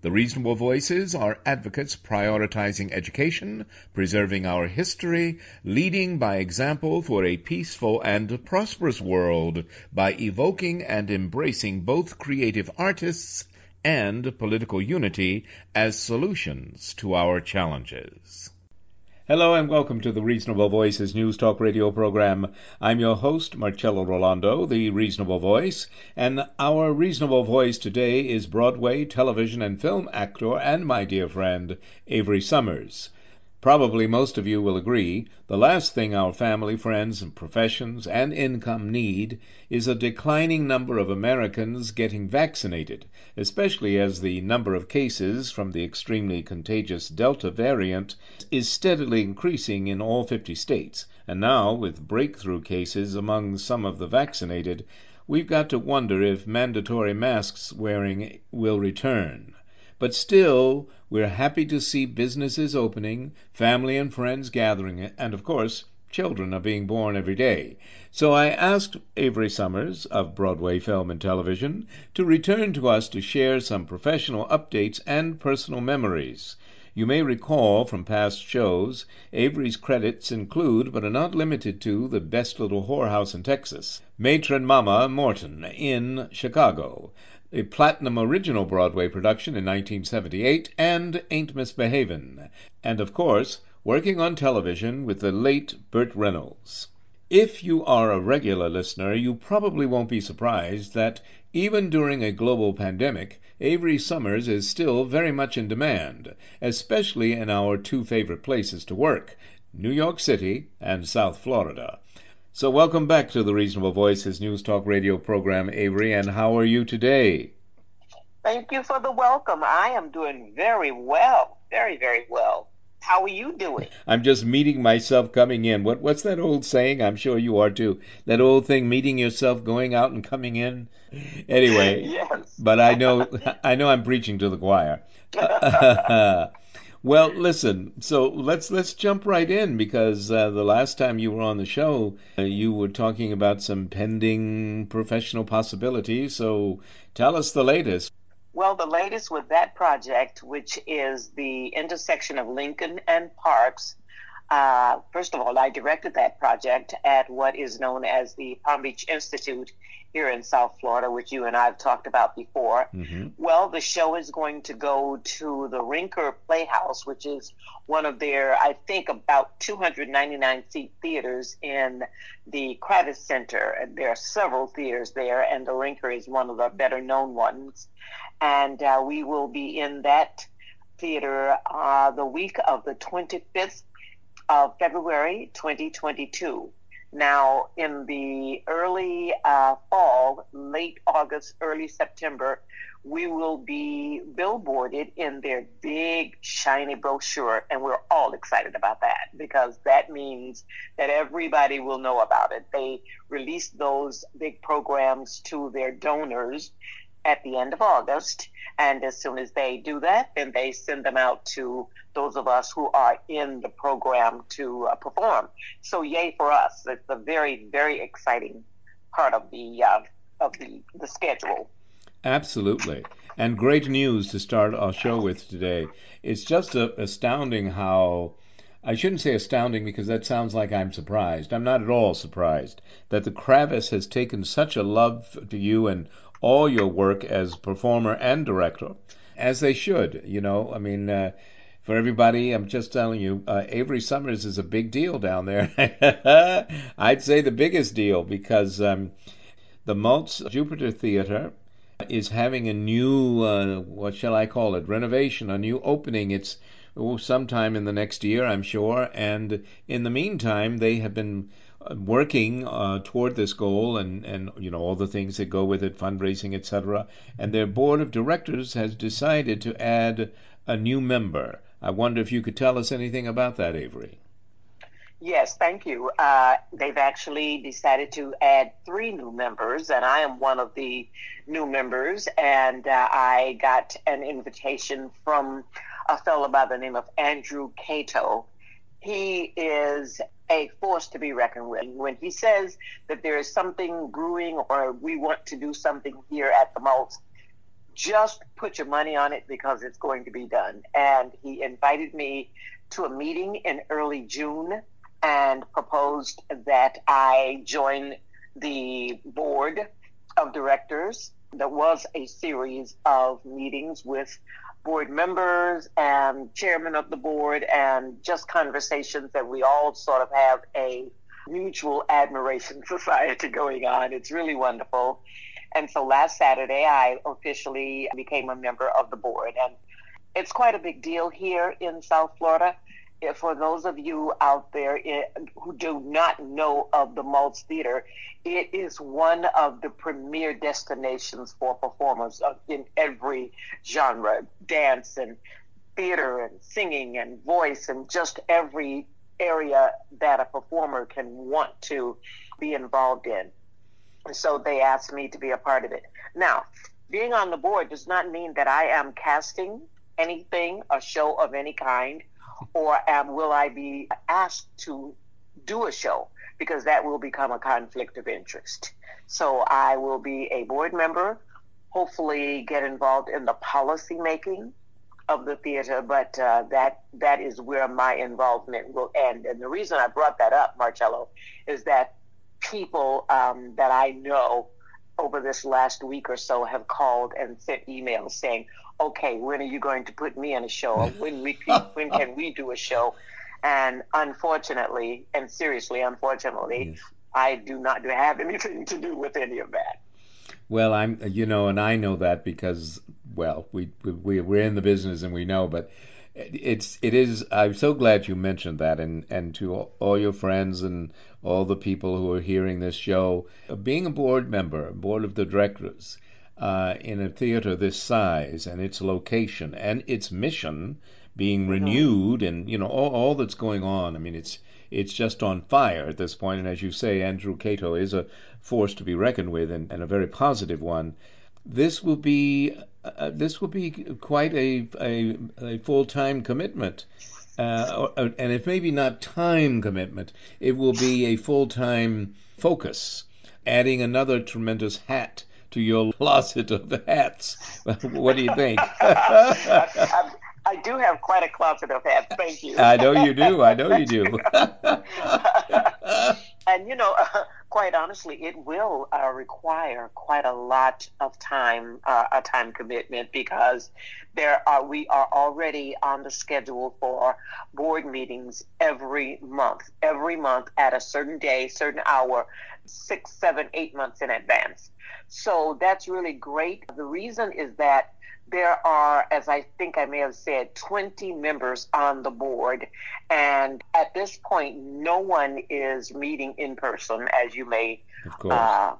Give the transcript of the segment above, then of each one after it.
The reasonable voices are advocates prioritizing education, preserving our history, leading by example for a peaceful and prosperous world by evoking and embracing both creative artists and political unity as solutions to our challenges. Hello and welcome to the Reasonable Voices News Talk radio program. I'm your host, Marcello Rollando, the Reasonable Voice, and our Reasonable Voice today is Broadway, television, and film actor and my dear friend, Avery Sommers. Probably most of you will agree the last thing our family, friends, and professions and income need is a declining number of Americans getting vaccinated, especially as the number of cases from the extremely contagious Delta variant is steadily increasing in all 50 states. And now, with breakthrough cases among some of the vaccinated, we've got to wonder if mandatory masks wearing will return. But still, we're happy to see businesses opening, family and friends gathering, and of course, children are being born every day. So I asked Avery Sommers of Broadway Film and Television to return to us to share some professional updates and personal memories. You may recall from past shows, Avery's credits include, but are not limited to, The Best Little Whorehouse in Texas, Matron Mama Morton in Chicago, a platinum original Broadway production in 1978, and Ain't Misbehavin', and of course, working on television with the late Burt Reynolds. If you are a regular listener, you probably won't be surprised that even during a global pandemic, Avery Sommers is still very much in demand, especially in our two favorite places to work, New York City and South Florida. So, welcome back to the Reasonable Voices News Talk Radio program, Avery, and how are you today? Thank you for the welcome. I am doing very well, very, very well. How are you doing? I'm just meeting myself coming in. What what's that old saying? I'm sure you are too. That old thing, meeting yourself, going out and coming in. Anyway, yes. but I know I know I'm preaching to the choir. Well, listen. So let's let's jump right in because uh, the last time you were on the show, uh, you were talking about some pending professional possibilities. So tell us the latest. Well, the latest with that project, which is the intersection of Lincoln and Parks. Uh, first of all, I directed that project at what is known as the Palm Beach Institute here in South Florida, which you and I have talked about before. Mm-hmm. Well, the show is going to go to the Rinker Playhouse, which is one of their, I think, about 299 seat theaters in the Kravis Center. And There are several theaters there, and the Rinker is one of the better known ones. And uh, we will be in that theater uh, the week of the 25th of February 2022. Now, in the early uh, fall, late August, early September, we will be billboarded in their big, shiny brochure, and we're all excited about that because that means that everybody will know about it. They release those big programs to their donors at the end of August. And as soon as they do that, then they send them out to those of us who are in the program to uh, perform. So, yay for us! It's a very, very exciting part of the uh, of the the schedule. Absolutely, and great news to start our show with today. It's just uh, astounding how I shouldn't say astounding because that sounds like I'm surprised. I'm not at all surprised that the Kravis has taken such a love to you and all your work as performer and director, as they should. You know, I mean, uh, for everybody, I'm just telling you, uh, Avery Sommers is a big deal down there. I'd say the biggest deal because um, the Maltz Jupiter Theater is having a new, uh, what shall I call it, renovation, a new opening. It's oh, sometime in the next year, I'm sure. And in the meantime, they have been working uh, toward this goal and, and you know all the things that go with it, fundraising, etc. And their board of directors has decided to add a new member. I wonder if you could tell us anything about that, Avery. Yes, thank you. Uh, they've actually decided to add three new members, and I am one of the new members. And uh, I got an invitation from a fellow by the name of Andrew Kato. He is a force to be reckoned with. When he says that there is something brewing or we want to do something here at the Maltz, just put your money on it because it's going to be done. And he invited me to a meeting in early June and proposed that I join the board of directors. There was a series of meetings with board members and chairman of the board and just conversations that we all sort of have a mutual admiration society going on. It's really wonderful. And so last Saturday, I officially became a member of the board. And it's quite a big deal here in South Florida for those of you out there eh, who do not know of the Maltz Theater, it is one of the premier destinations for performers in every genre dance and theater and singing and voice and just every area that a performer can want to be involved in. So they asked me to be a part of it. Now, being on the board does not mean that I am casting anything, a show of any kind or am, will I be asked to do a show? Because that will become a conflict of interest. So I will be a board member, hopefully get involved in the policy making of the theater, but uh, that that is where my involvement will end. And the reason I brought that up, Marcello, is that people um, that I know over this last week or so have called and sent emails saying, okay, when are you going to put me in a show? Or when we when can we do a show? And unfortunately, and seriously, unfortunately, yes. I do not have anything to do with any of that. Well, I'm, you know, and I know that because, well, we we we're in the business and we know, but it's it is. I'm so glad you mentioned that, and and to all your friends and all the people who are hearing this show, being a board member, board of the directors uh, in a theater this size and its location and its mission being renewed and you know all, all that's going on i mean it's it's just on fire at this point. And as you say andrew kato is a force to be reckoned with and, and a very positive one. This will be uh, this will be quite a a, a full-time commitment uh, and if maybe not time commitment it will be a full-time focus adding another tremendous hat to your closet of hats. what do you think? I, I, do have quite a closet of hats. Thank you. I know you do. I know you do. And you know, uh, quite honestly, it will uh, require quite a lot of time, uh, a time commitment, because there are we are already on the schedule for board meetings every month, every month at a certain day, certain hour, six, seven, eight months in advance. So that's really great. The reason is that there are, as I think I may have said, 20 members on the board. And at this point, no one is meeting in person, as you may uh,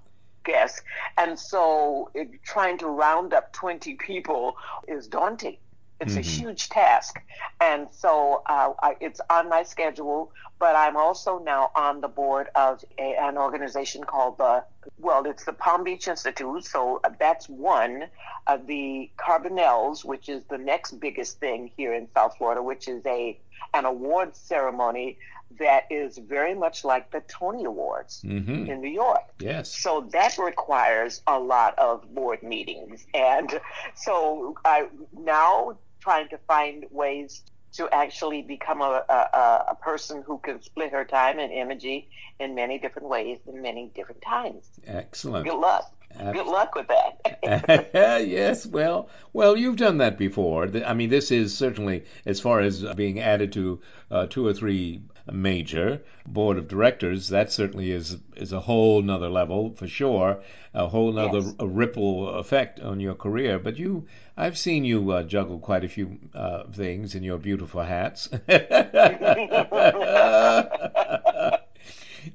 guess. And so it, trying to round up 20 people is daunting. It's mm-hmm. a huge task. And so uh, I, it's on my schedule, but I'm also now on the board of a, an organization called the, well, it's the Palm Beach Institute. So that's one. of the Carbonells, which is the next biggest thing here in South Florida, which is a an award ceremony that is very much like the Tony Awards mm-hmm. in New York. Yes. So that requires a lot of board meetings. And so I now trying to find ways to actually become a, a, a person who can split her time and energy in many different ways in many different times. Excellent. Good luck. Good luck with that. yes, well, well, you've done that before. I mean, this is certainly as far as being added to uh, two or three major board of directors. That certainly is is a whole nother level for sure, a whole nother yes. ripple effect on your career. But you, I've seen you uh, juggle quite a few uh, things in your beautiful hats.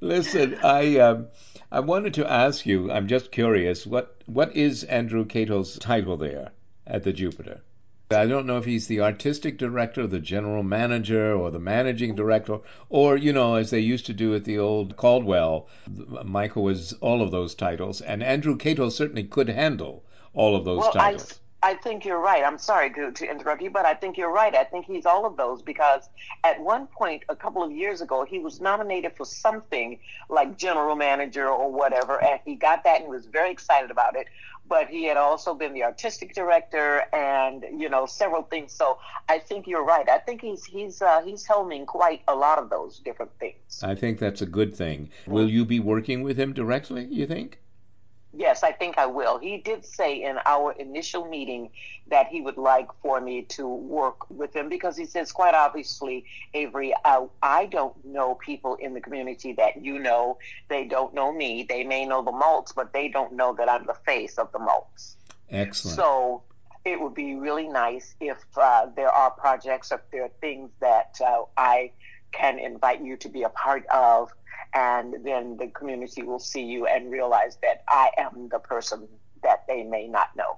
Listen, I. Um, I wanted to ask you, I'm just curious, what, what is Andrew Kato's title there at the Jupiter? I don't know if he's the artistic director, the general manager, or the managing director, or, you know, as they used to do at the old Caldwell, Michael was all of those titles, and Andrew Kato certainly could handle all of those titles. well, titles. I think you're right. I'm sorry to, to interrupt you, but I think you're right. I think he's all of those because at one point, a couple of years ago, he was nominated for something like general manager or whatever, and he got that and was very excited about it. But he had also been the artistic director and you know several things. So I think you're right. I think he's he's uh, he's helming quite a lot of those different things. I think that's a good thing. Will you be working with him directly? You think? Yes, I think I will. He did say in our initial meeting that he would like for me to work with him because he says, quite obviously, Avery, I, I don't know people in the community that you know. They don't know me. They may know the Maltz, but they don't know that I'm the face of the Maltz. Excellent. So it would be really nice if uh, there are projects, if there are things that uh, I can invite you to be a part of and then the community will see you and realize that I am the person that they may not know.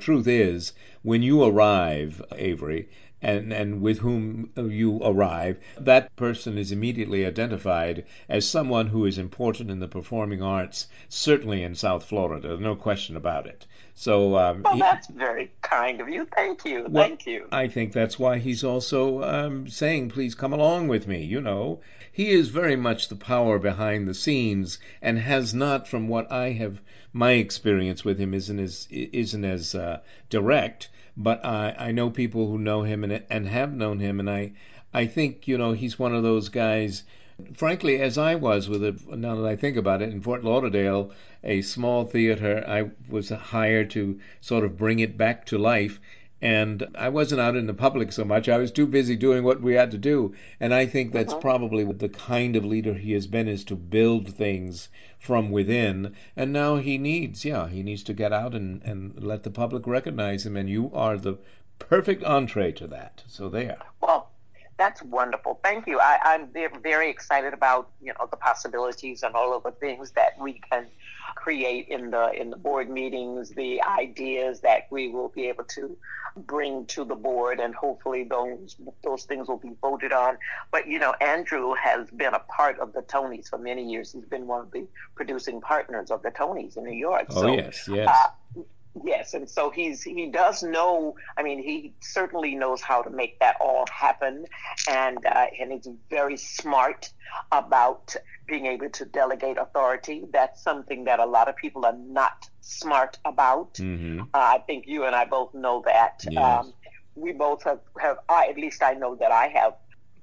Truth is, when you arrive, Avery, and, and with whom you arrive, that person is immediately identified as someone who is important in the performing arts, certainly in South Florida, no question about it. So, um, well, that's very kind of you. Thank you. Well, Thank you. I think that's why he's also um, saying, "Please come along with me." You know, he is very much the power behind the scenes, and has not, from what I have, my experience with him isn't as isn't as uh, direct. But I I know people who know him and and have known him, and I I think you know he's one of those guys frankly, as I was with it, now that I think about it, in Fort Lauderdale, a small theater, I was hired to sort of bring it back to life. And I wasn't out in the public so much. I was too busy doing what we had to do. And I think that's uh-huh. probably the kind of leader he has been is to build things from within. And now he needs, yeah, he needs to get out and, and let the public recognize him. And you are the perfect entree to that. So there. Well, that's wonderful. Thank you. I, am very excited about you know the possibilities and all of the things that we can create in the in the board meetings, the ideas that we will be able to bring to the board, and hopefully those those things will be voted on. But you know, Andrew has been a part of the Tonys for many years. He's been one of the producing partners of the Tonys in New York. Oh so, yes, yes. Uh, Yes, and so he's he does know. I mean, he certainly knows how to make that all happen, and uh, and he's very smart about being able to delegate authority. That's something that a lot of people are not smart about. Mm-hmm. Uh, I think you and I both know that. Yes. Um, we both have have. I at least I know that I have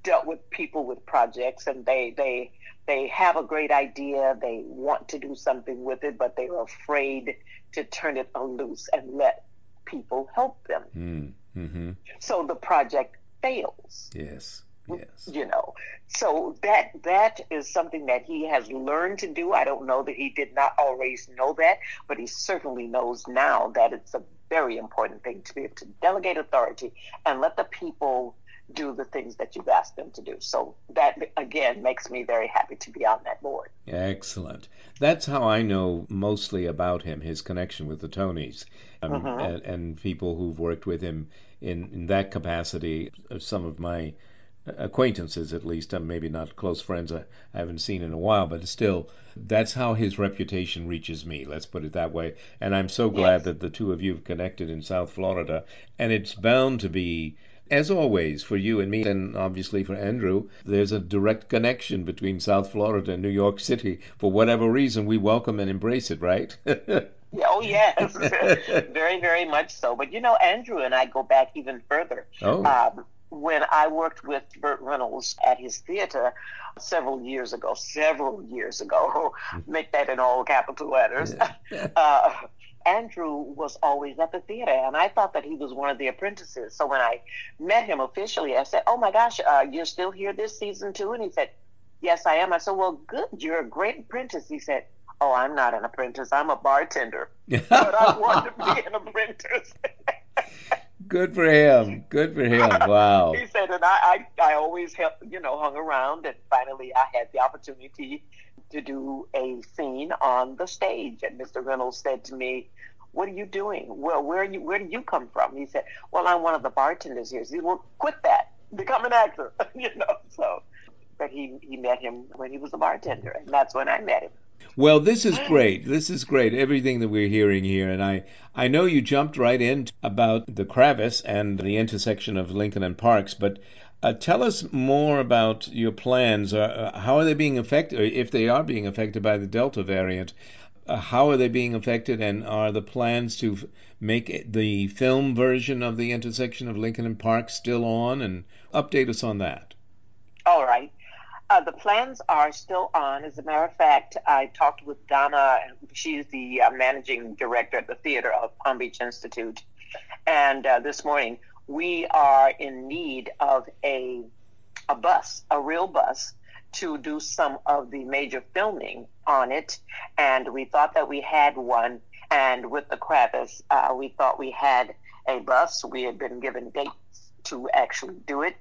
dealt with people with projects, and they they they have a great idea. They want to do something with it, but they are afraid to turn it loose and let people help them. Mm, mm-hmm. So the project fails. Yes. Yes. You know, so that that is something that he has learned to do. I don't know that he did not always know that, but he certainly knows now that it's a very important thing to be able to delegate authority and let the people do the things that you've asked them to do. So that again makes me very happy to be on that board. Excellent. That's how I know mostly about him, his connection with the Tonys, um, uh-huh. and, and, people who've worked with him in, in that capacity. Uh, some of my acquaintances, at least, uh, maybe not close friends, I, I haven't seen in a while, but still, that's how his reputation reaches me. Let's put it that way. And I'm so glad yes. that the two of you have connected in South Florida, and it's bound to be as always, for you and me, and obviously for Andrew, there's a direct connection between South Florida and New York City. For whatever reason, we welcome and embrace it, right? oh, yes. very, very much so. But you know, Andrew and I go back even further. Oh. Um, when I worked with Burt Reynolds at his theater several years ago, several years ago, make that in all capital letters. uh, Andrew was always at the theater, and I thought that he was one of the apprentices. So when I met him officially, I said, "Oh my gosh, uh, you're still here this season too?" And he said, "Yes, I am." I said, "Well, good. You're a great apprentice." He said, "Oh, I'm not an apprentice. I'm a bartender, but I want to be an apprentice." Good for him. Good for him. Wow. he said, and I, I, I always helped, you know, hung around, and finally I had the opportunity to do a scene on the stage. And Mr. Reynolds said to me, "What are you doing? Well, where you, where do you come from?" He said, "Well, I'm one of the bartenders here." He said, "Well, quit that. Become an actor." you know, so. But he he met him when he was a bartender, and that's when I met him. Well, this is great. This is great. Everything that we're hearing here, and I I know you jumped right in about the Kravis and the intersection of Lincoln and Parks, but uh, tell us more about your plans. Uh, how are they being affected, if they are being affected by the Delta variant? Uh, how are they being affected, and are the plans to make the film version of the intersection of Lincoln and Park still on? And update us on that. All right. Uh, the plans are still on. As a matter of fact, I talked with Donna. She's the uh, managing director at the theater of Palm Beach Institute. And uh, this morning, we are in need of a, a bus, a real bus, to do some of the major filming on it. And we thought that we had one. And with the Kravis, uh, we thought we had a bus. We had been given dates to actually do it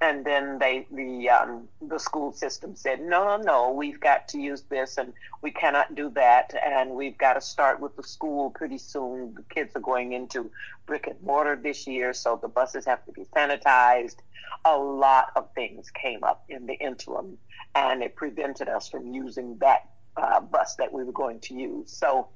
and then they the um, the school system said no no no we've got to use this and we cannot do that. And we've got to start with the school pretty soon. The kids are going into brick and mortar this year so the buses have to be sanitized. A lot of things came up in the interim and it prevented us from using that uh, bus that we were going to use. So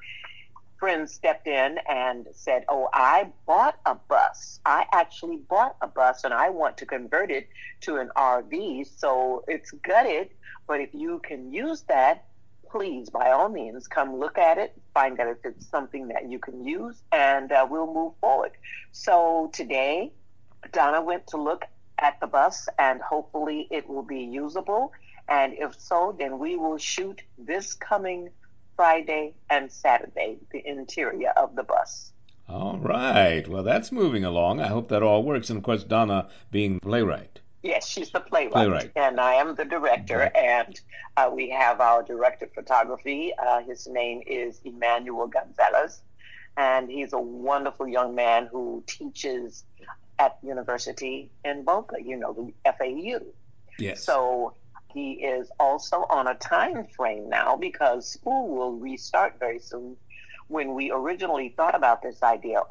friend stepped in and said, Oh, I bought a bus. I actually bought a bus and I want to convert it to an RV. So it's gutted, but if you can use that, please, by all means, come look at it, find out if it's something that you can use, and uh, we'll move forward. So today, Donna went to look at the bus and hopefully it will be usable. And if so, then we will shoot this coming Friday, and Saturday, the interior of the bus. All right. Well, that's moving along. I hope that all works. And of course, Donna being playwright. Yes, she's the playwright, playwright. and I am the director. And uh, we have our director of photography. Uh, his name is Emmanuel Gonzalez, and he's a wonderful young man who teaches at university in Boca. You know, the FAU. Yes. So he is also on a time frame now because school will restart very soon. When we originally thought about this idea,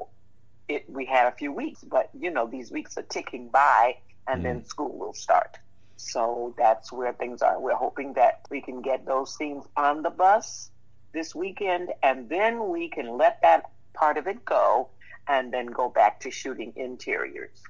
it, we had a few weeks, but you know, these weeks are ticking by and mm. then school will start. So that's where things are. We're hoping that we can get those scenes on the bus this weekend and then we can let that part of it go and then go back to shooting interiors.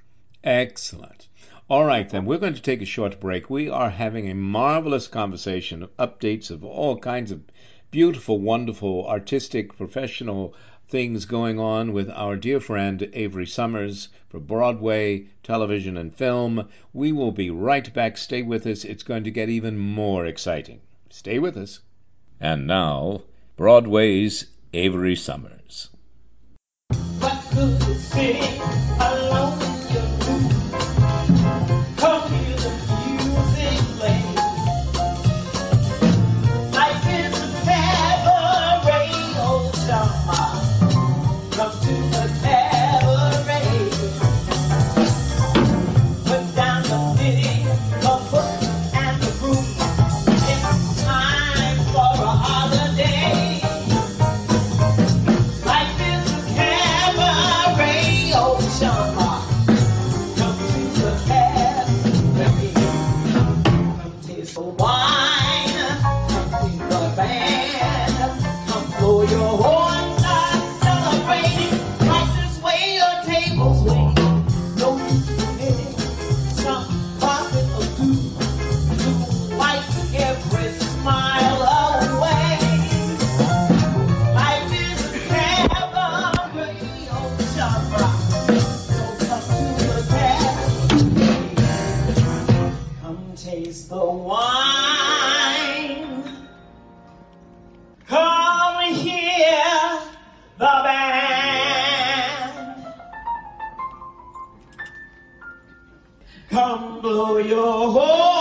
Excellent. All right, then, we're going to take a short break. We are having a marvelous conversation, of updates of all kinds of beautiful, wonderful, artistic, professional things going on with our dear friend Avery Sommers for Broadway, television, and film. We will be right back. Stay with us. It's going to get even more exciting. Stay with us. And now, Broadway's Avery Sommers. the wine. Come hear the band. Come blow your horn,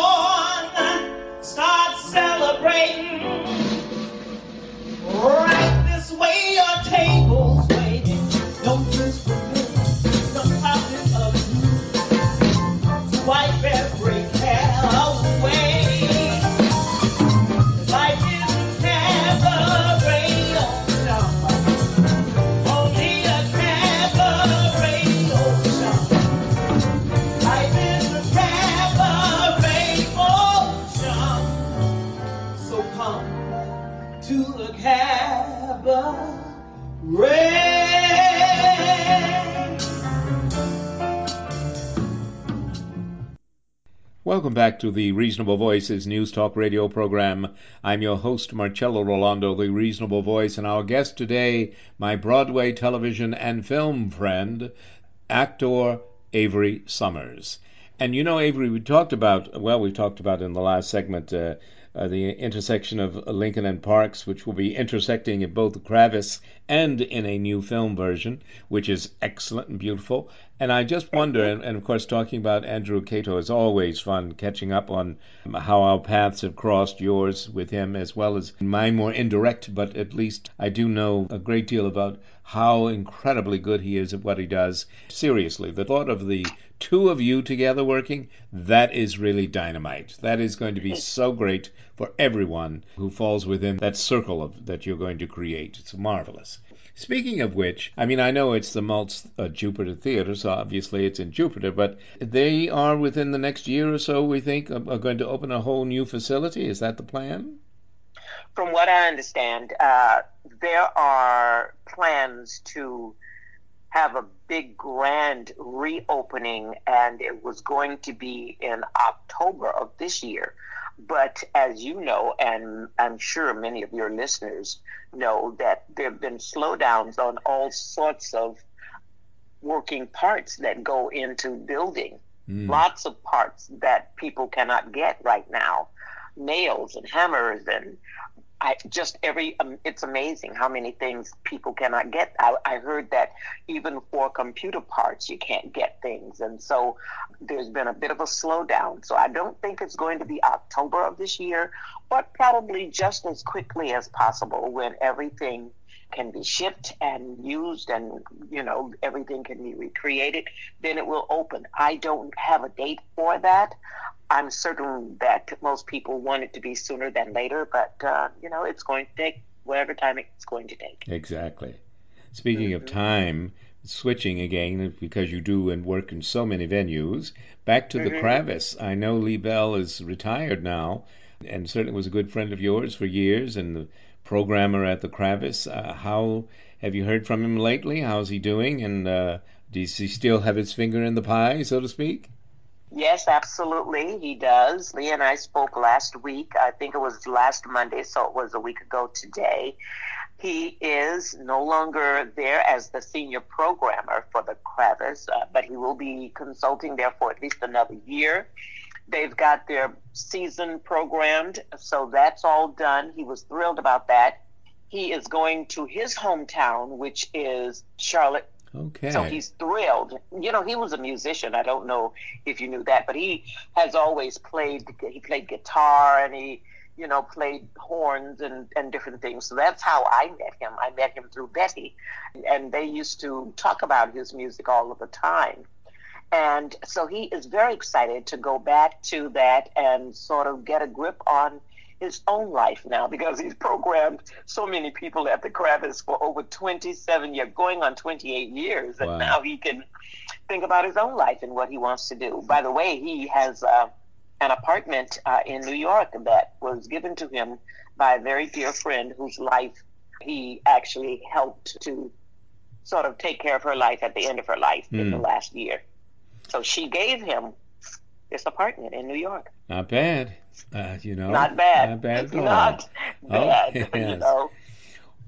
Welcome back to the Reasonable Voices News Talk Radio program. I'm your host, Marcello Rollando, the Reasonable Voice, and our guest today, my Broadway television and film friend, actor Avery Sommers. And you know, Avery, we talked about, well, we talked about in the last segment uh, uh, the intersection of Lincoln and Parks, which will be intersecting at both Kravis and in a new film version, which is excellent and beautiful. And I just wonder, and, and of course, talking about Andrew Kato is always fun, catching up on how our paths have crossed, yours with him, as well as mine more indirect, but at least I do know a great deal about how incredibly good he is at what he does. Seriously, the thought of the two of you together working, that is really dynamite. That is going to be so great for everyone who falls within that circle of that you're going to create. It's marvelous. Speaking of which, I mean, I know it's the Maltz uh, Jupiter Theater, so obviously it's in Jupiter, but they are within the next year or so, we think, are, are going to open a whole new facility. Is that the plan? From what I understand, uh, there are plans to have a big grand reopening, and it was going to be in October of this year. But as you know, and I'm sure many of your listeners know, that there have been slowdowns on all sorts of working parts that go into building. Mm. Lots of parts that people cannot get right now nails and hammers and I just every um, it's amazing how many things people cannot get. I, I heard that even for computer parts you can't get things, and so there's been a bit of a slowdown. So I don't think it's going to be October of this year, but probably just as quickly as possible when everything can be shipped and used and you know everything can be recreated then it will open i don't have a date for that i'm certain that most people want it to be sooner than later but uh, you know it's going to take whatever time it's going to take Exactly. Speaking of time, switching again, because you do and work in so many venues, back to the Mhm. Kravis. I know Lee Bell is retired now, and certainly was a good friend of yours for years, and the programmer at the Kravis. Uh, how have you heard from him lately? How's he doing? And uh, does he still have his finger in the pie, so to speak? Yes, absolutely, he does. Lee and I spoke last week. I think it was last Monday, so it was a week ago today. He is no longer there as the senior programmer for the Kravis, uh, but he will be consulting there for at least another year. They've got their season programmed, so that's all done. He was thrilled about that. He is going to his hometown, which is Charlotte, Okay. so he's thrilled. You know, he was a musician. I don't know if you knew that, but he has always played. He played guitar and he, you know, played horns and and different things. So that's how I met him. I met him through Betty, and they used to talk about his music all of the time. And so he is very excited to go back to that and sort of get a grip on his own life now because he's programmed so many people at the Kravis for over 27 years, going on 28 years, and Wow. now he can think about his own life and what he wants to do. By the way, he has uh, an apartment uh, in New York that was given to him by a very dear friend whose life he actually helped to sort of take care of her life at the end of her life in the Hmm. last year. So she gave him this apartment in New York. Not bad. Uh, you know, Not bad. Not bad at all. Not bad. Oh, You know.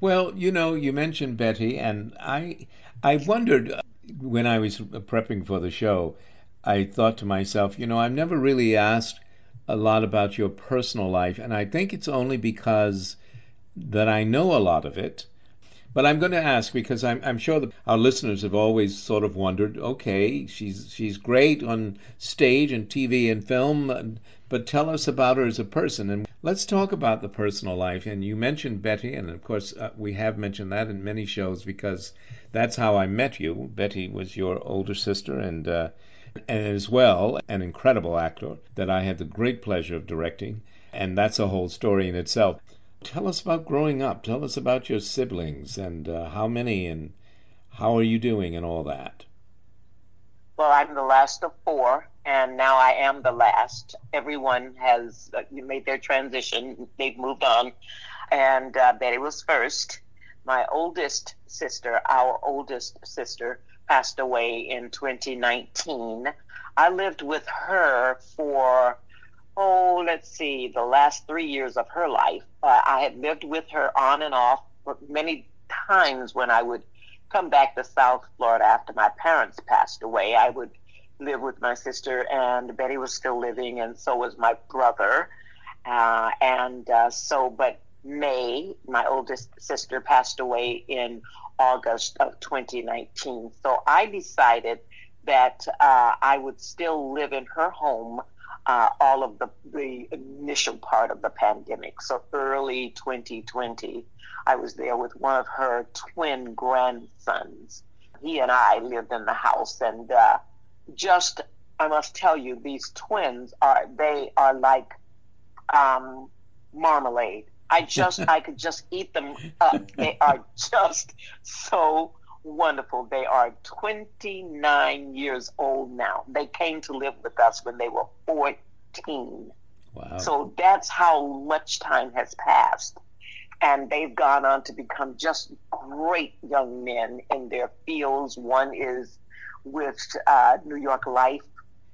Well, you know, you mentioned Betty, and I, I wondered uh, when I was prepping for the show. I thought to myself, you know, I've never really asked a lot about your personal life, and I think it's only because that I know a lot of it. But I'm going to ask because I'm, I'm sure that our listeners have always sort of wondered. Okay, she's she's great on stage and TV and film, but tell us about her as a person. And let's talk about the personal life. And you mentioned Betty, and of course uh, we have mentioned that in many shows because that's how I met you. Betty was your older sister, and uh, and as well an incredible actor that I had the great pleasure of directing. And that's a whole story in itself. Tell us about growing up. Tell us about your siblings and uh, how many and how are you doing and all that. Well, I'm the last of four, and now I am the last. Everyone has uh, made their transition, they've moved on, and uh, Betty was first. My oldest sister, our oldest sister, passed away in 2019. I lived with her for oh, let's see, the last three years of her life. Uh, I had lived with her on and off many times when I would come back to South Florida after my parents passed away. I would live with my sister, and Betty was still living, and so was my brother. Uh, and uh, so, but May, my oldest sister, passed away in August of 2019. So I decided that uh, I would still live in her home uh, all of the, the initial part of the pandemic. So early 2020, I was there with one of her twin grandsons. He and I lived in the house, and uh, just I must tell you, these twins are they are like um, marmalade. I just I could just eat them up. They are just so wonderful. They are 29 years old now. They came to live with us when they were 14. Wow. So that's how much time has passed. And they've gone on to become just great young men in their fields. One is with uh, New York Life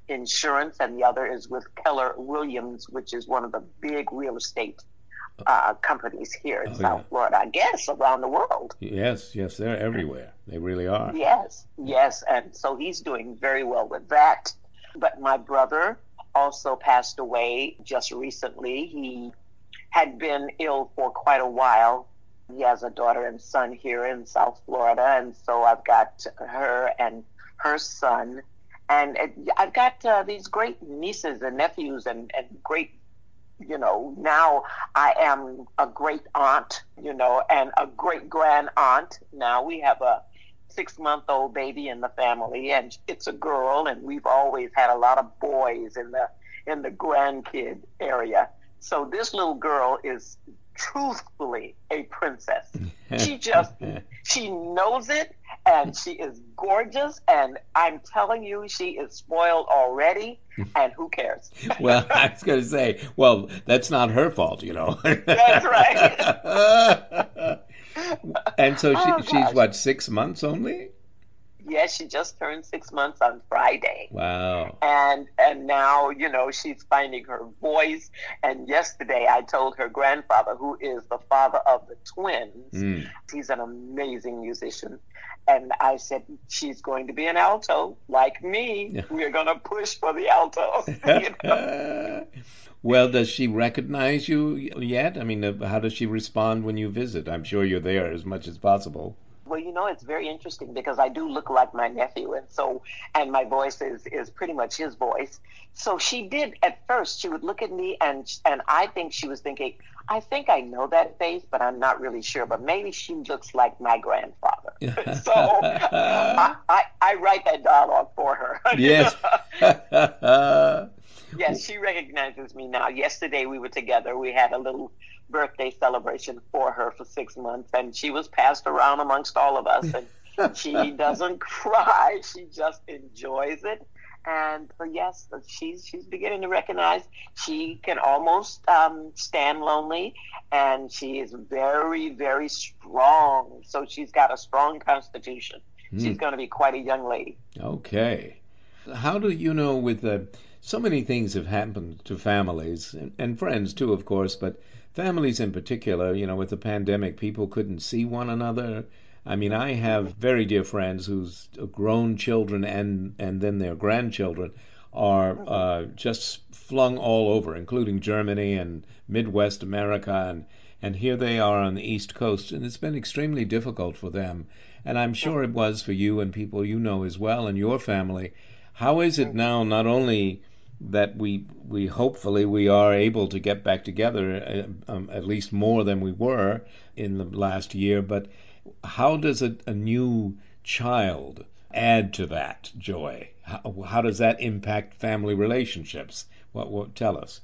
Insurance, and the other is with Keller Williams, which is one of the big real estate uh, companies here in Oh, South yeah. Florida, I guess around the world. Yes, yes, they're everywhere. They really are. Yes, yes. And so he's doing very well with that. But my brother also passed away just recently. He had been ill for quite a while. He has a daughter and son here in South Florida. And so I've got her and her son. And I've got uh, these great nieces and nephews and, and great you know, now I am a great aunt, you know, and a great grand aunt. Now we have a six month old baby in the family and it's a girl and we've always had a lot of boys in the in the grandkid area. So this little girl is truthfully a princess. She just she knows it and she is gorgeous and I'm telling you she is spoiled already and who cares? well, I was going to say, well, that's not her fault, you know. That's right. and so she, Oh, she's what, six months only? Yes, she just turned six months on Friday. Wow. And and now, you know, she's finding her voice. And yesterday I told her grandfather, who is the father of the twins, Mm. he's an amazing musician. And I said, She's going to be an alto, like me. We're gonna push for the alto. you know? well, does she recognize you yet? I mean, uh, how does she respond when you visit? I'm sure you're there as much as possible. Well, you know, it's very interesting because I do look like my nephew, and so, and my voice is is pretty much his voice. So she did at first. She would look at me, and and I think she was thinking, I think I know that face, but I'm not really sure. But maybe she looks like my grandfather. so I, I I write that dialogue for her. Yes. Yes, she recognizes me now. Yesterday we were together. We had a little birthday celebration for her for six months, and she was passed around amongst all of us. And she doesn't cry; she just enjoys it. And so, yes, she's she's beginning to recognize she can almost um, stand lonely, and she is very very strong. So she's got a strong constitution. She's Hmm. going to be quite a young lady. Okay. How do you know with the so many things have happened to families and, and friends too, of course, but families in particular, you know, with the pandemic, people couldn't see one another. I mean, I have very dear friends whose grown children and and then their grandchildren are uh, just flung all over, including Germany and Midwest America, and and here they are on the East Coast, and it's been extremely difficult for them. And I'm sure it was for you and people you know as well, and your family. How is it now? Not only that we we hopefully we are able to get back together uh, um, at least more than we were in the last year. But how does a, a new child add to that joy? How, how does that impact family relationships? What, what tell us.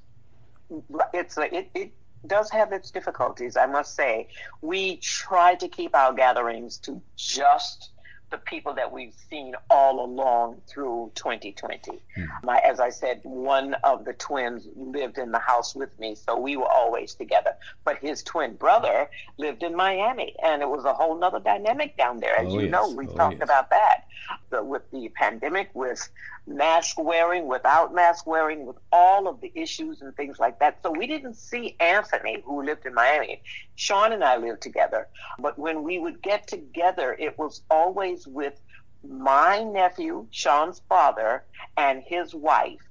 It's it, it does have its difficulties i must say. We try to keep our gatherings to just the people that we've seen all along through 2020. Mm. My, as I said, one of the twins lived in the house with me, so we were always together. But his twin brother lived in Miami, and it was a whole nother dynamic down there. As oh, you yes. know, we oh, talked yes. about that. But with the pandemic, with mask wearing, without mask wearing, with all of the issues and things like that. So we didn't see Anthony, who lived in Miami. Sean and I lived together. But when we would get together, it was always with my nephew, Sean's father, and his wife,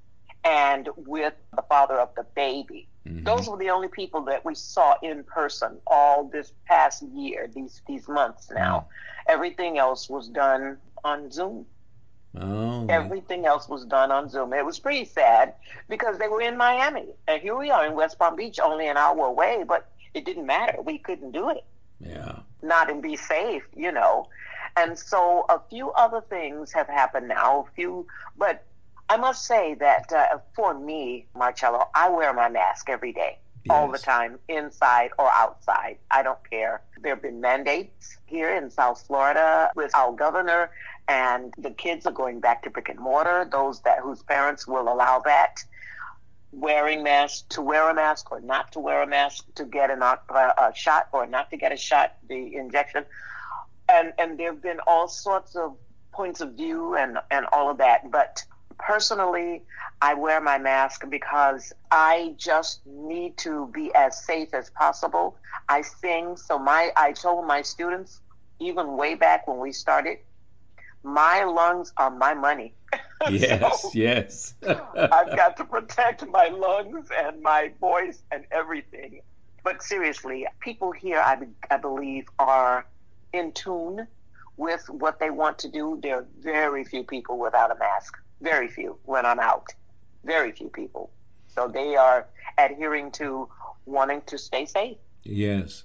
and with the father of the baby. Mm-hmm. Those were the only people that we saw in person all this past year, these these months now. Everything else was done on Zoom. Oh. Everything else was done on Zoom. It was pretty sad because they were in Miami. And here we are in West Palm Beach, only an hour away, but it didn't matter. We couldn't do it. Yeah. Not and be safe, you know. And so a few other things have happened now, a few, but I must say that uh, for me, Marcello, I wear my mask every day, Yes. all the time, inside or outside. I don't care. There have been mandates here in South Florida with our governor, and the kids are going back to brick and mortar. Those that whose parents will allow that, wearing masks to wear a mask or not to wear a mask to get an, uh, a shot or not to get a shot, the injection, and and there have been all sorts of points of view and and all of that, but personally, I wear my mask because I just need to be as safe as possible. I sing, so my I told my students even way back when we started, my lungs are my money. Yes, So yes. I've got to protect my lungs and my voice and everything. But seriously, people here, I, be- I believe, are in tune with what they want to do. There are very few people without a mask. Very few when I'm out. Very few people. So they are adhering to wanting to stay safe. Yes.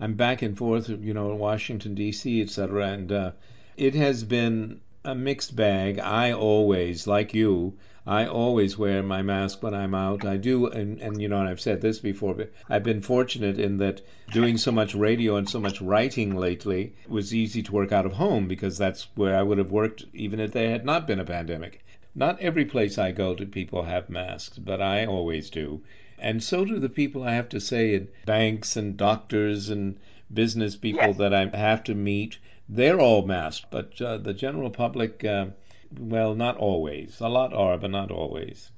I'm back and forth, you know, in Washington, D.C., etc., and uh, it has been a mixed bag. I always, like you, I always wear my mask when I'm out. I do, and, and you know, and I've said this before, but I've been fortunate in that doing so much radio and so much writing lately it was easy to work out of home because that's where I would have worked even if there had not been a pandemic. Not every place I go do people have masks, but I always do. And so do the people I have to say in banks and doctors and business people Yes. that I have to meet. They're all masked, but uh, the general public, uh, well, not always. A lot are, but not always.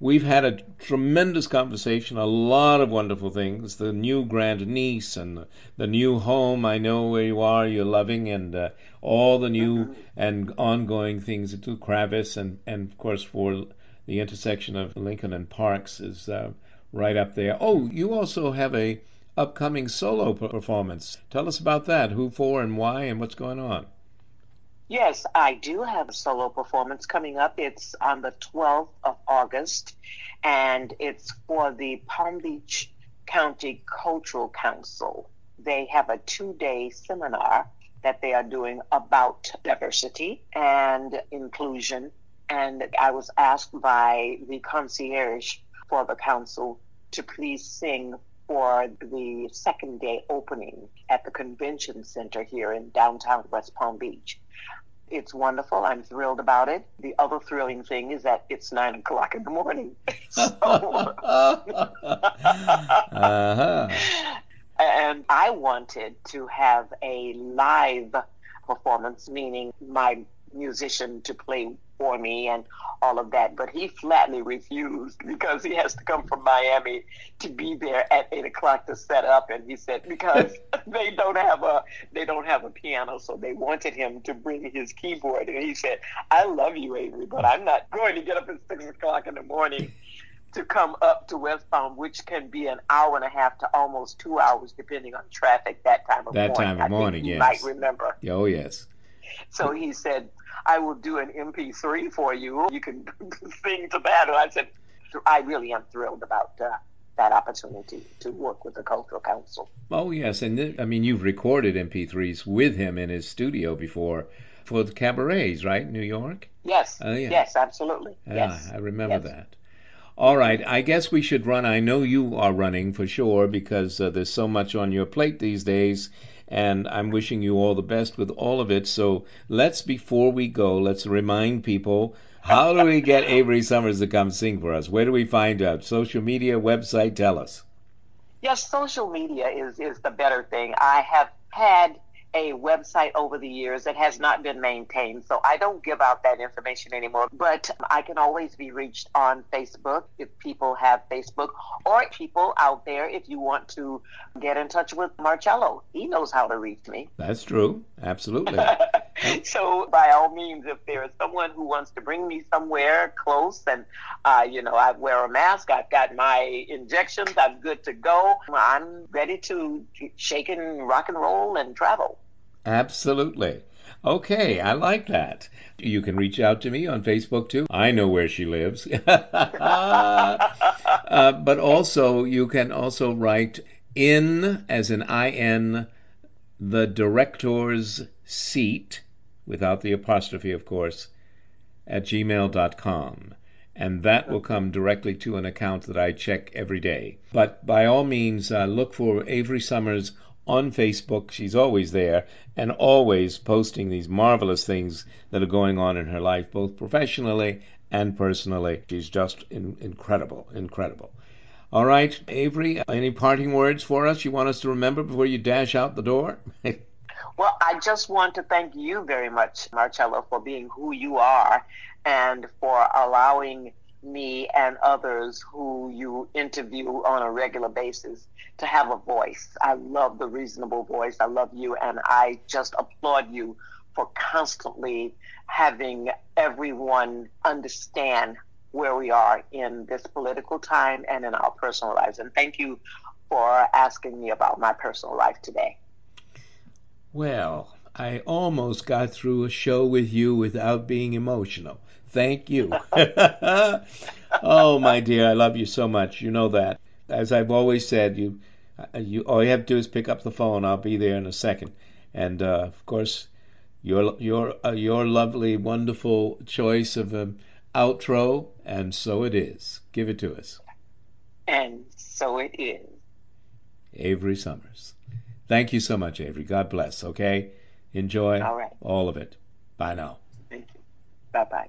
We've had a tremendous conversation, a lot of wonderful things. The new grandniece and the new home. I know where you are. You're loving, and uh, all the new and ongoing things to Kravis, and and of course for the intersection of Lincoln and Parks is uh, right up there. Oh, you also have a upcoming solo oh, performance. Tell us about that. Who for and why, and what's going on? Yes, I do have a solo performance coming up. It's on the 12th of August, and it's for the Palm Beach County Cultural Council. They have a two day seminar that they are doing about diversity and inclusion. And I was asked by the concierge for the council to please sing for the second day opening at the convention center here in downtown West Palm Beach. It's wonderful. I'm thrilled about it. The other thrilling thing is that it's nine o'clock in the morning. so, uh-huh. and I wanted to have a live performance, meaning my musician to play for me and all of that. But he flatly refused because he has to come from Miami to be there at eight o'clock to set up. And he said because they don't have a they don't have a piano, so they wanted him to bring his keyboard. And he said, "I love you, Avery, but I'm not going to get up at six o'clock in the morning." To come up to West Palm, which can be an hour and a half to almost two hours, depending on traffic that time of That morning. time of I morning, you yes. might remember. Oh, yes. So he said, I will do an MP3 for you. You can sing to that. And I said, I really am thrilled about uh, that opportunity to work with the Cultural Council. Oh, yes. And th- I mean, you've recorded MP3s with him in his studio before for the cabarets, right? New York? Yes, Oh, yeah. yes, absolutely. Yeah, yes. I remember yes. that. All right, I guess we should run. I know you are running for sure because uh, there's so much on your plate these days, and I'm wishing you all the best with all of it. So let's, before we go, let's remind people how do we get Avery Sommers to come sing for us? Where do we find out? Social media, website, tell us. Yes, social media is, is the better thing. I have had a website over the years that has not been maintained, so I don't give out that information anymore. But I can always be reached on Facebook if people have Facebook, or people out there if you want to get in touch with Marcello. He knows how to reach me. That's true. Absolutely. so by all means, if there is someone who wants to bring me somewhere close, and uh, you know, I wear a mask, I've got my injections, I'm good to go. I'm ready to shake and rock and roll and travel. Absolutely. Okay, I like that. You can reach out to me on Facebook too. I know where she lives. uh, but also, you can also write in, as in in, the director's seat, without the apostrophe, of course, at gmail.com. And that will come directly to an account that I check every day. But by all means, uh, look for Avery Sommers on Facebook. She's always there and always posting these marvelous things that are going on in her life, both professionally and personally. She's just in, incredible, incredible. All right, Avery, any parting words for us you want us to remember before you dash out the door? Well, I just want to thank you very much, Marcello, for being who you are and for allowing me and others who you interview on a regular basis to have a voice. I love the reasonable voice. I love you, and I just applaud you for constantly having everyone understand where we are in this political time and in our personal lives. And thank you for asking me about my personal life today. Well, I almost got through a show with you without being emotional. Thank you. oh, my dear, I love you so much. You know that. As I've always said, you, you all you have to do is pick up the phone. I'll be there in a second. And uh, of course, your your uh, your lovely, wonderful choice of an outro, and so it is. Give it to us, And so it is. Avery Sommers. Thank you so much, Avery. God bless. Okay, enjoy All right. all of it. Bye now. Thank you. Bye bye.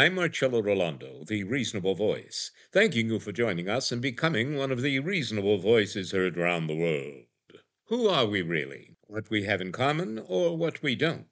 I'm Marcello Rollando, the Reasonable Voice, thanking you for joining us and becoming one of the reasonable voices heard around the world. Who are we really? What we have in common or what we don't?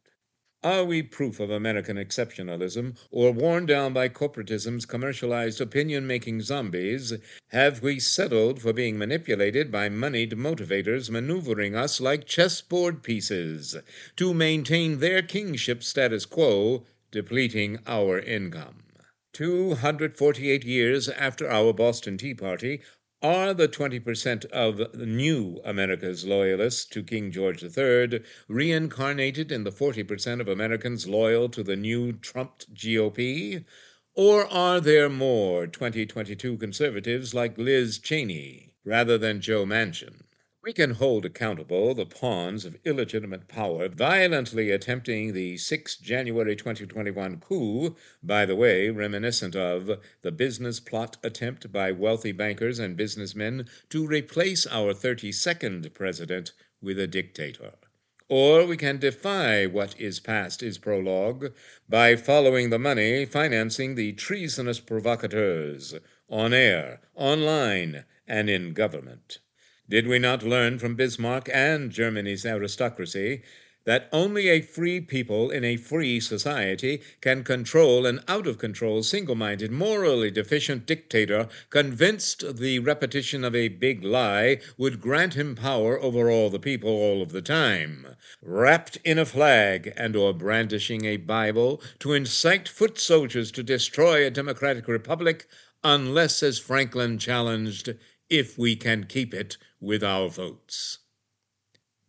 Are we proof of American exceptionalism, or worn down by corporatism's commercialized opinion making zombies? Have we settled for being manipulated by moneyed motivators maneuvering us like chessboard pieces to maintain their kingship status quo, depleting our income? 248 years after our Boston Tea Party, are the 20% of new America's loyalists to King George III reincarnated in the 40% of Americans loyal to the new Trumped GOP? Or are there more 2022 conservatives like Liz Cheney rather than Joe Manchin? We can hold accountable the pawns of illegitimate power violently attempting the 6 January 2021 coup, by the way, reminiscent of the business plot attempt by wealthy bankers and businessmen to replace our 32nd president with a dictator. Or we can defy what is past is prologue by following the money financing the treasonous provocateurs on air, online, and in government. Did we not learn from Bismarck and Germany's aristocracy that only a free people in a free society can control an out of control, single minded, morally deficient dictator convinced the repetition of a big lie would grant him power over all the people all of the time, wrapped in a flag and or brandishing a Bible to incite foot soldiers to destroy a democratic republic unless, as Franklin challenged, if we can keep it with our votes.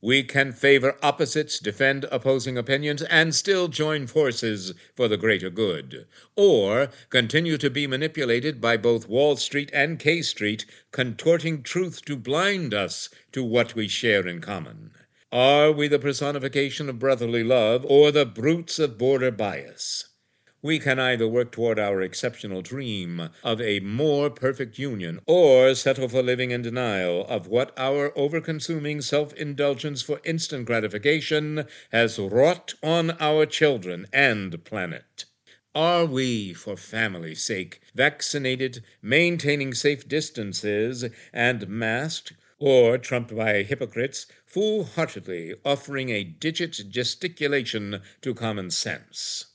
We can favor opposites, defend opposing opinions, and still join forces for the greater good, or continue to be manipulated by both Wall Street and K Street, contorting truth to blind us to what we share in common. Are we the personification of brotherly love, or the brutes of border bias? We can either work toward our exceptional dream of a more perfect union, or settle for living in denial of what our over-consuming self-indulgence for instant gratification has wrought on our children and planet. Are we, for family's sake, vaccinated, maintaining safe distances, and masked, or, trumped by hypocrites, foolhardily offering a digit gesticulation to common sense?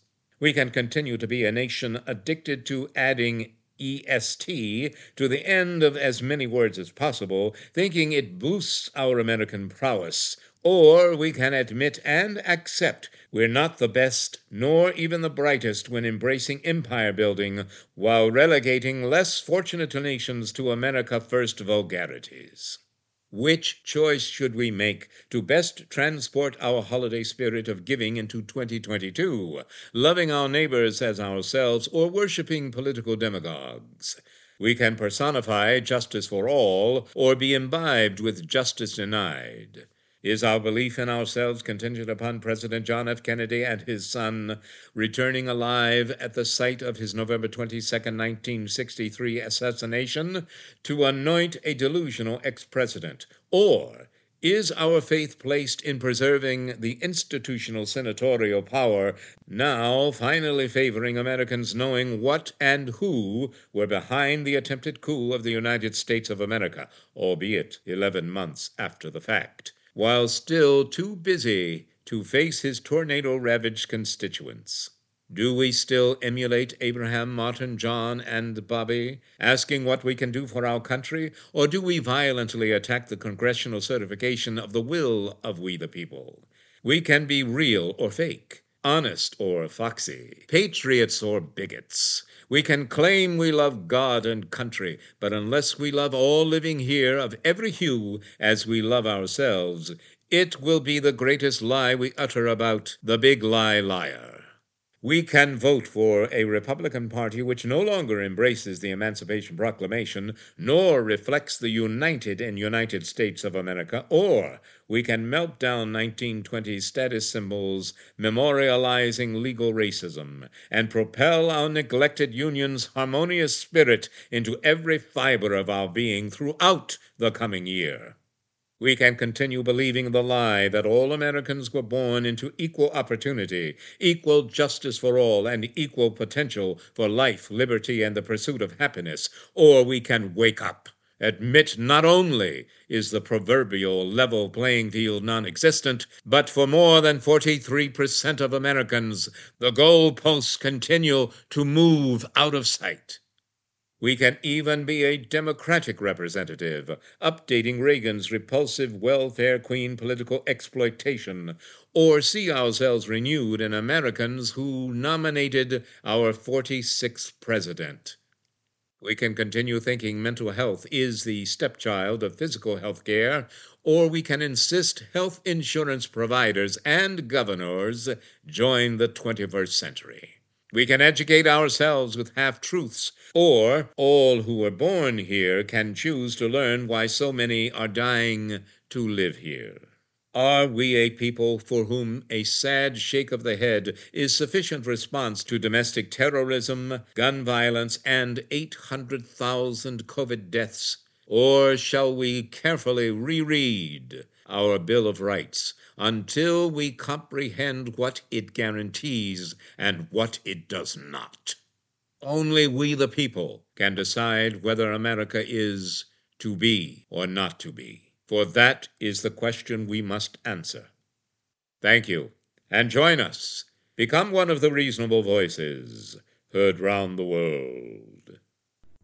We can continue to be a nation addicted to adding EST to the end of as many words as possible, thinking it boosts our American prowess. Or we can admit and accept we're not the best nor even the brightest when embracing empire building while relegating less fortunate nations to America First vulgarities. Which choice should we make to best transport our holiday spirit of giving into 2022, loving our neighbors as ourselves, or worshiping political demagogues? We can personify justice for all, or be imbibed with justice denied. Is our belief in ourselves contingent upon President John F. Kennedy and his son returning alive at the site of his November 22, 1963 assassination to anoint a delusional ex president? Or is our faith placed in preserving the institutional senatorial power, now finally favoring Americans knowing what and who were behind the attempted coup of the United States of America, albeit 11 months after the fact? While still too busy to face his tornado ravaged constituents. Do we still emulate Abraham, Martin, John, and Bobby, asking what we can do for our country, or do we violently attack the congressional certification of the will of we the people? We can be real or fake, honest or foxy, patriots or bigots. We can claim we love God and country, but unless we love all living here of every hue as we love ourselves, it will be the greatest lie we utter about the big lie liar. We can vote for a Republican Party which no longer embraces the Emancipation Proclamation, nor reflects the united and United States of America, or we can melt down 1920s status symbols memorializing legal racism, and propel our neglected Union's harmonious spirit into every fiber of our being throughout the coming year. We can continue believing the lie that all Americans were born into equal opportunity, equal justice for all, and equal potential for life, liberty, and the pursuit of happiness. Or we can wake up, admit not only is the proverbial level playing field non existent, but for more than 43% of Americans, the goalposts continue to move out of sight. We can even be a Democratic representative, updating Reagan's repulsive welfare queen political exploitation, or see ourselves renewed in Americans who nominated our 46th president. We can continue thinking mental health is the stepchild of physical health care, or we can insist health insurance providers and governors join the 21st century. We can educate ourselves with half truths, or all who were born here can choose to learn why so many are dying to live here. Are we a people for whom a sad shake of the head is sufficient response to domestic terrorism, gun violence, and 800,000 COVID deaths? Or shall we carefully reread our Bill of Rights until we comprehend what it guarantees and what it does not. Only we, the people, can decide whether America is to be or not to be, for that is the question we must answer. Thank you, and join us. Become one of the reasonable voices heard round the world.